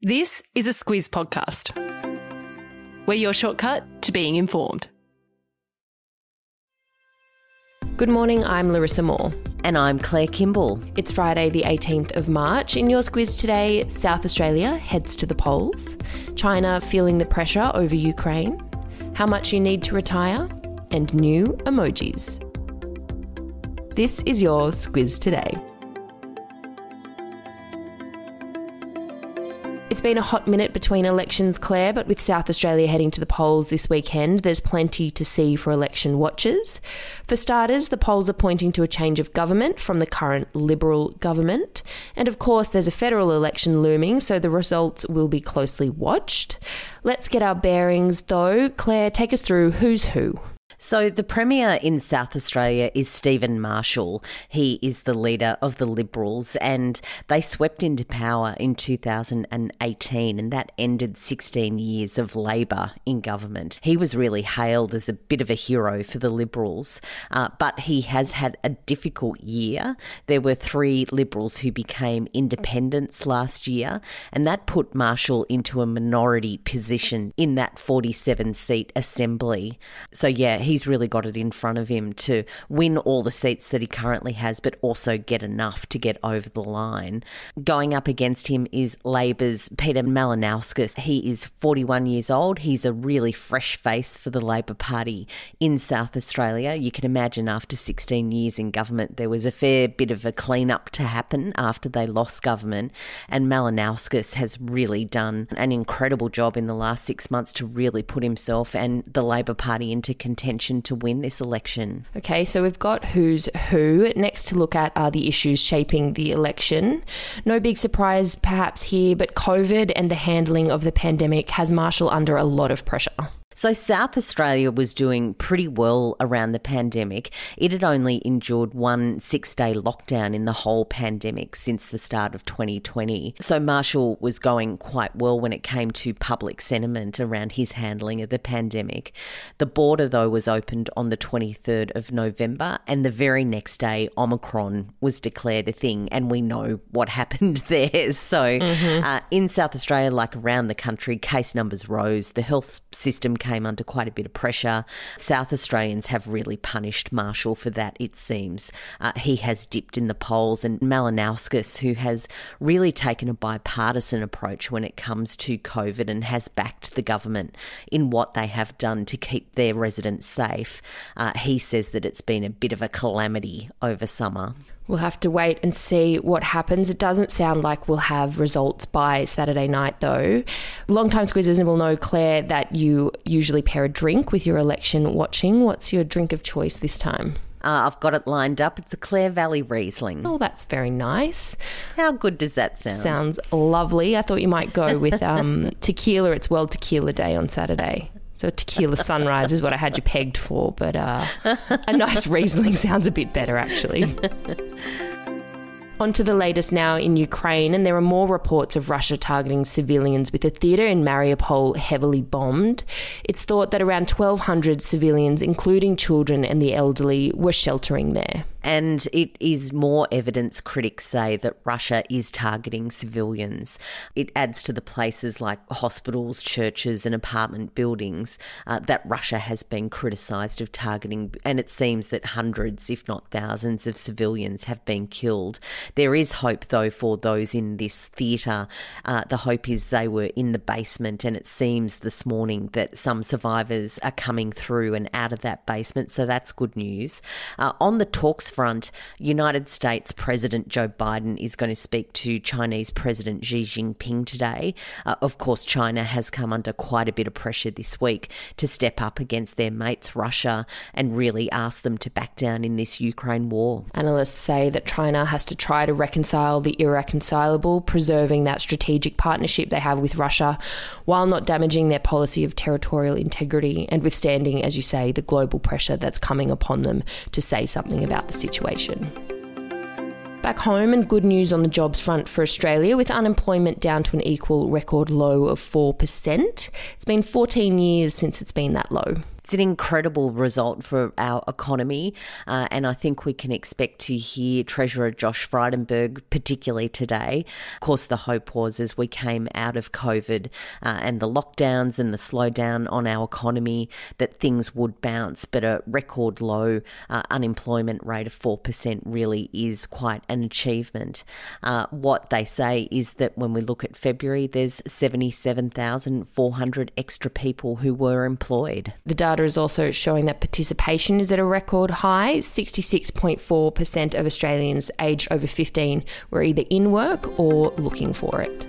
This is a Squiz podcast. We're your shortcut to being informed. Good morning, I'm Larissa Moore. And I'm Claire Kimball. It's Friday, the 18th of March. In your Squiz today, South Australia heads to the polls, China feeling the pressure over Ukraine, how much you need to retire, and new emojis. This is your Squiz today. It's been a hot minute between elections, Claire, but with South Australia heading to the polls this weekend, there's plenty to see for election watchers. For starters, the polls are pointing to a change of government from the current Liberal government. And of course, there's a federal election looming, so the results will be closely watched. Let's get our bearings, though. Claire, take us through who's who. So, the Premier in South Australia is Stephen Marshall. He is the leader of the Liberals, and they swept into power in 2018, and that ended 16 years of Labor in government. He was really hailed as a bit of a hero for the Liberals, uh, but he has had a difficult year. There were three Liberals who became independents last year, and that put Marshall into a minority position in that 47 seat assembly. So, yeah, he's really got it in front of him to win all the seats that he currently has, but also get enough to get over the line. Going up against him is Labor's Peter Malinauskas. He is 41 years old. He's a really fresh face for the Labor Party in South Australia. You can imagine after 16 years in government, there was a fair bit of a clean-up to happen after they lost government. And Malinauskas has really done an incredible job in the last six months to really put himself and the Labor Party into contention to win this election. Okay, so we've got who's who. Next to look at are the issues shaping the election. No big surprise perhaps here, but COVID and the handling of the pandemic has Marshall under a lot of pressure. So, South Australia was doing pretty well around the pandemic. It had only endured one six day lockdown in the whole pandemic since the start of 2020. So, Marshall was going quite well when it came to public sentiment around his handling of the pandemic. The border, though, was opened on the 23rd of November, and the very next day, Omicron was declared a thing, and we know what happened there. So, mm-hmm. uh, in South Australia, like around the country, case numbers rose, the health system came under quite a bit of pressure. South Australians have really punished Marshall for that, it seems. Uh, he has dipped in the polls, and Malinauskas, who has really taken a bipartisan approach when it comes to COVID and has backed the government in what they have done to keep their residents safe, uh, he says that it's been a bit of a calamity over summer. We'll have to wait and see what happens. It doesn't sound like we'll have results by Saturday night, though. Long-time squizzers will know, Claire, that you usually pair a drink with your election watching. What's your drink of choice this time? Uh, I've got it lined up. It's a Clare Valley Riesling. Oh, that's very nice. How good does that sound? Sounds lovely. I thought you might go with um, tequila. It's World Tequila Day on Saturday. So tequila sunrise is what I had you pegged for, but uh, a nice Riesling sounds a bit better actually. On to the latest now in Ukraine, and there are more reports of Russia targeting civilians with a theatre in Mariupol heavily bombed. It's thought that around 1,200 civilians, including children and the elderly, were sheltering there. And it is more evidence, critics say, that Russia is targeting civilians. It adds to the places like hospitals, churches, and apartment buildings uh, that Russia has been criticised of targeting. And it seems that hundreds, if not thousands, of civilians have been killed. There is hope, though, for those in this theatre. Uh, the hope is they were in the basement, and it seems this morning that some survivors are coming through and out of that basement. So that's good news. Uh, on the talks front, United States President Joe Biden is going to speak to Chinese President Xi Jinping today. Uh, of course, China has come under quite a bit of pressure this week to step up against their mates, Russia, and really ask them to back down in this Ukraine war. Analysts say that China has to try to reconcile the irreconcilable, preserving that strategic partnership they have with Russia while not damaging their policy of territorial integrity and withstanding, as you say, the global pressure that's coming upon them to say something about the situation. Back home, and good news on the jobs front for Australia, with unemployment down to an equal record low of 4%. It's been 14 years since it's been that low. It's an incredible result for our economy, uh, and I think we can expect to hear Treasurer Josh Frydenberg, particularly today. Of course, the hope was as we came out of COVID uh, and the lockdowns and the slowdown on our economy that things would bounce, but a record low uh, unemployment rate of 4% really is quite an achievement. Uh, what they say is that when we look at February, there's 77,400 extra people who were employed. The data is also showing that participation is at a record high. 66.4% of Australians aged over 15 were either in work or looking for it.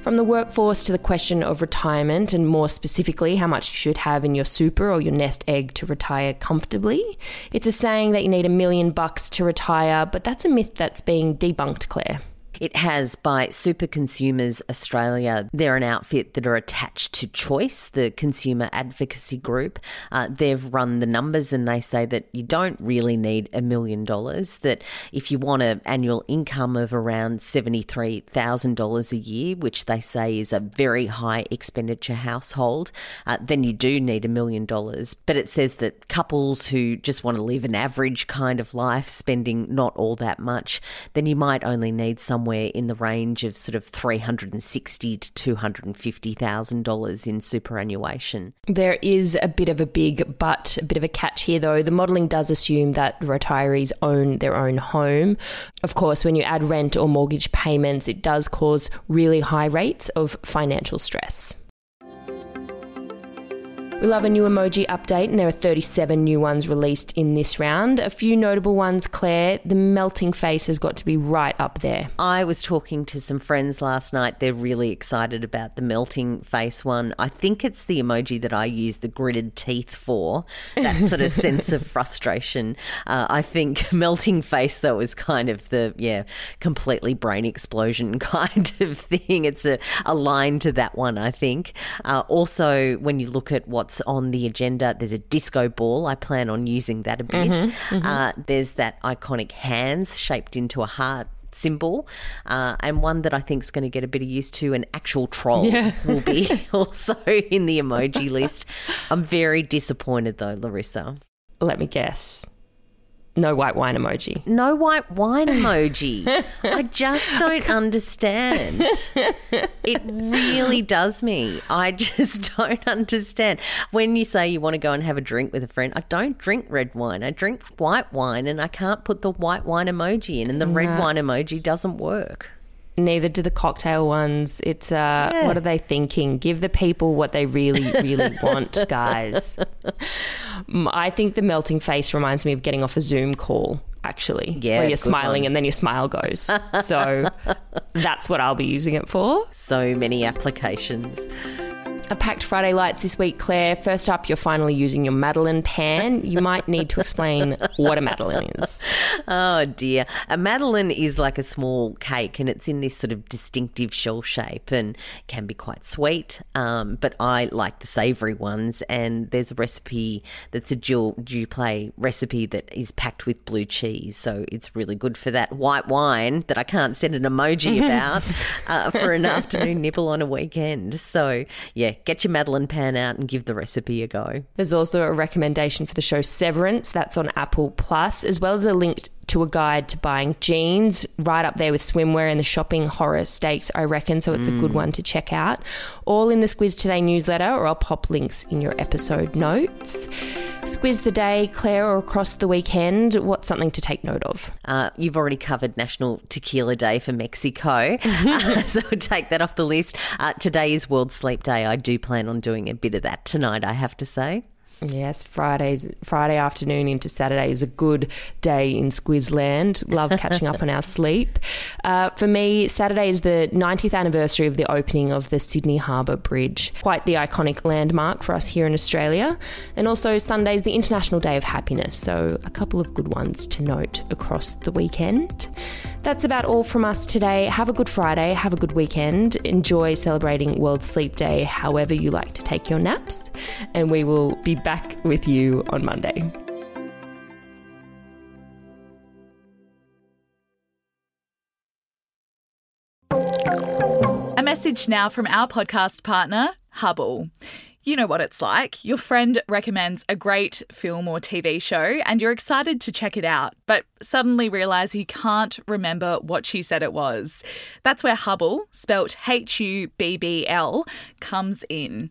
From the workforce to the question of retirement, and more specifically, how much you should have in your super or your nest egg to retire comfortably. It's a saying that you need a million bucks to retire, but that's a myth that's being debunked, Claire. It has by Super Consumers Australia. They're an outfit that are attached to Choice, the consumer advocacy group. Uh, they've run the numbers and they say that you don't really need a million dollars, that if you want an annual income of around $73,000 a year, which they say is a very high expenditure household, uh, then you do need a million dollars. But it says that couples who just want to live an average kind of life, spending not all that much, then you might only need somewhere somewhere in the range of sort of three hundred and sixty to two hundred and fifty thousand dollars in superannuation. There is a bit of a big but, a bit of a catch here though. The modelling does assume that retirees own their own home. Of course, when you add rent or mortgage payments, it does cause really high rates of financial stress. We love a new emoji update, and there are 37 new ones released in this round. A few notable ones, Claire. The melting face has got to be right up there. I was talking to some friends last night. They're really excited about the melting face one. I think it's the emoji that I use the gritted teeth for, that sort of sense of frustration. Uh, I think melting face, though, is kind of the, yeah, completely brain explosion kind of thing. It's a, a line to that one, I think. Uh, also, when you look at what what's on the agenda. There's a disco ball. I plan on using that a bit. Mm-hmm, mm-hmm. Uh, there's that iconic hands shaped into a heart symbol, uh, and one that I think is going to get a bit of use to an actual troll yeah. will be also in the emoji list. I'm very disappointed though, Larissa. Let me guess. No white wine emoji. No white wine emoji. I just don't understand. It really does me. I just don't understand. When you say you want to go and have a drink with a friend, I don't drink red wine. I drink white wine and I can't put the white wine emoji in, and the no. red wine emoji doesn't work neither do the cocktail ones. It's uh, yeah. what are they thinking? Give the people what they really, really want, guys. I think the melting face reminds me of getting off a Zoom call. Actually, yeah, where you're smiling one. and then your smile goes. So that's what I'll be using it for. So many applications. A packed Friday Lites this week, Claire. First up, you're finally using your Madeleine pan. You might need to explain what a Madeleine is. Oh dear. A Madeleine is like a small cake and it's in this sort of distinctive shell shape and can be quite sweet. Um, but I like the savoury ones and there's a recipe that's a dual play recipe that is packed with blue cheese. So it's really good for that white wine that I can't send an emoji about uh, for an afternoon nibble on a weekend. So yeah, get your Madeleine pan out and give the recipe a go. There's also a recommendation for the show Severance, that's on Apple Plus, as well as a link to a guide to buying jeans, right up there with swimwear and the shopping horror stakes, I reckon. So it's mm. a good mm. one to check out. All in the Squiz Today newsletter, or I'll pop links in your episode notes. Squiz the day, Claire, or across the weekend, what's something to take note of? Uh, you've already covered National Tequila Day for Mexico, uh, so take that off the list. Uh, today is World Sleep Day. I do plan on doing a bit of that tonight, I have to say. Yes, Fridays, Friday afternoon into Saturday is a good day in Squizland. Love catching up on our sleep. Uh, for me, Saturday is the 90th anniversary of the opening of the Sydney Harbour Bridge. Quite the iconic landmark for us here in Australia. And also, Sunday is the International Day of Happiness. So, a couple of good ones to note across the weekend. That's about all from us today. Have a good Friday. Have a good weekend. Enjoy celebrating World Sleep Day however you like to take your naps. And we will be back back with you on Monday. A message now from our podcast partner, Hubbl. You know what it's like. Your friend recommends a great film or TV show and you're excited to check it out, but suddenly realize you can't remember what she said it was. That's where Hubbl, spelt H U B B L, comes in.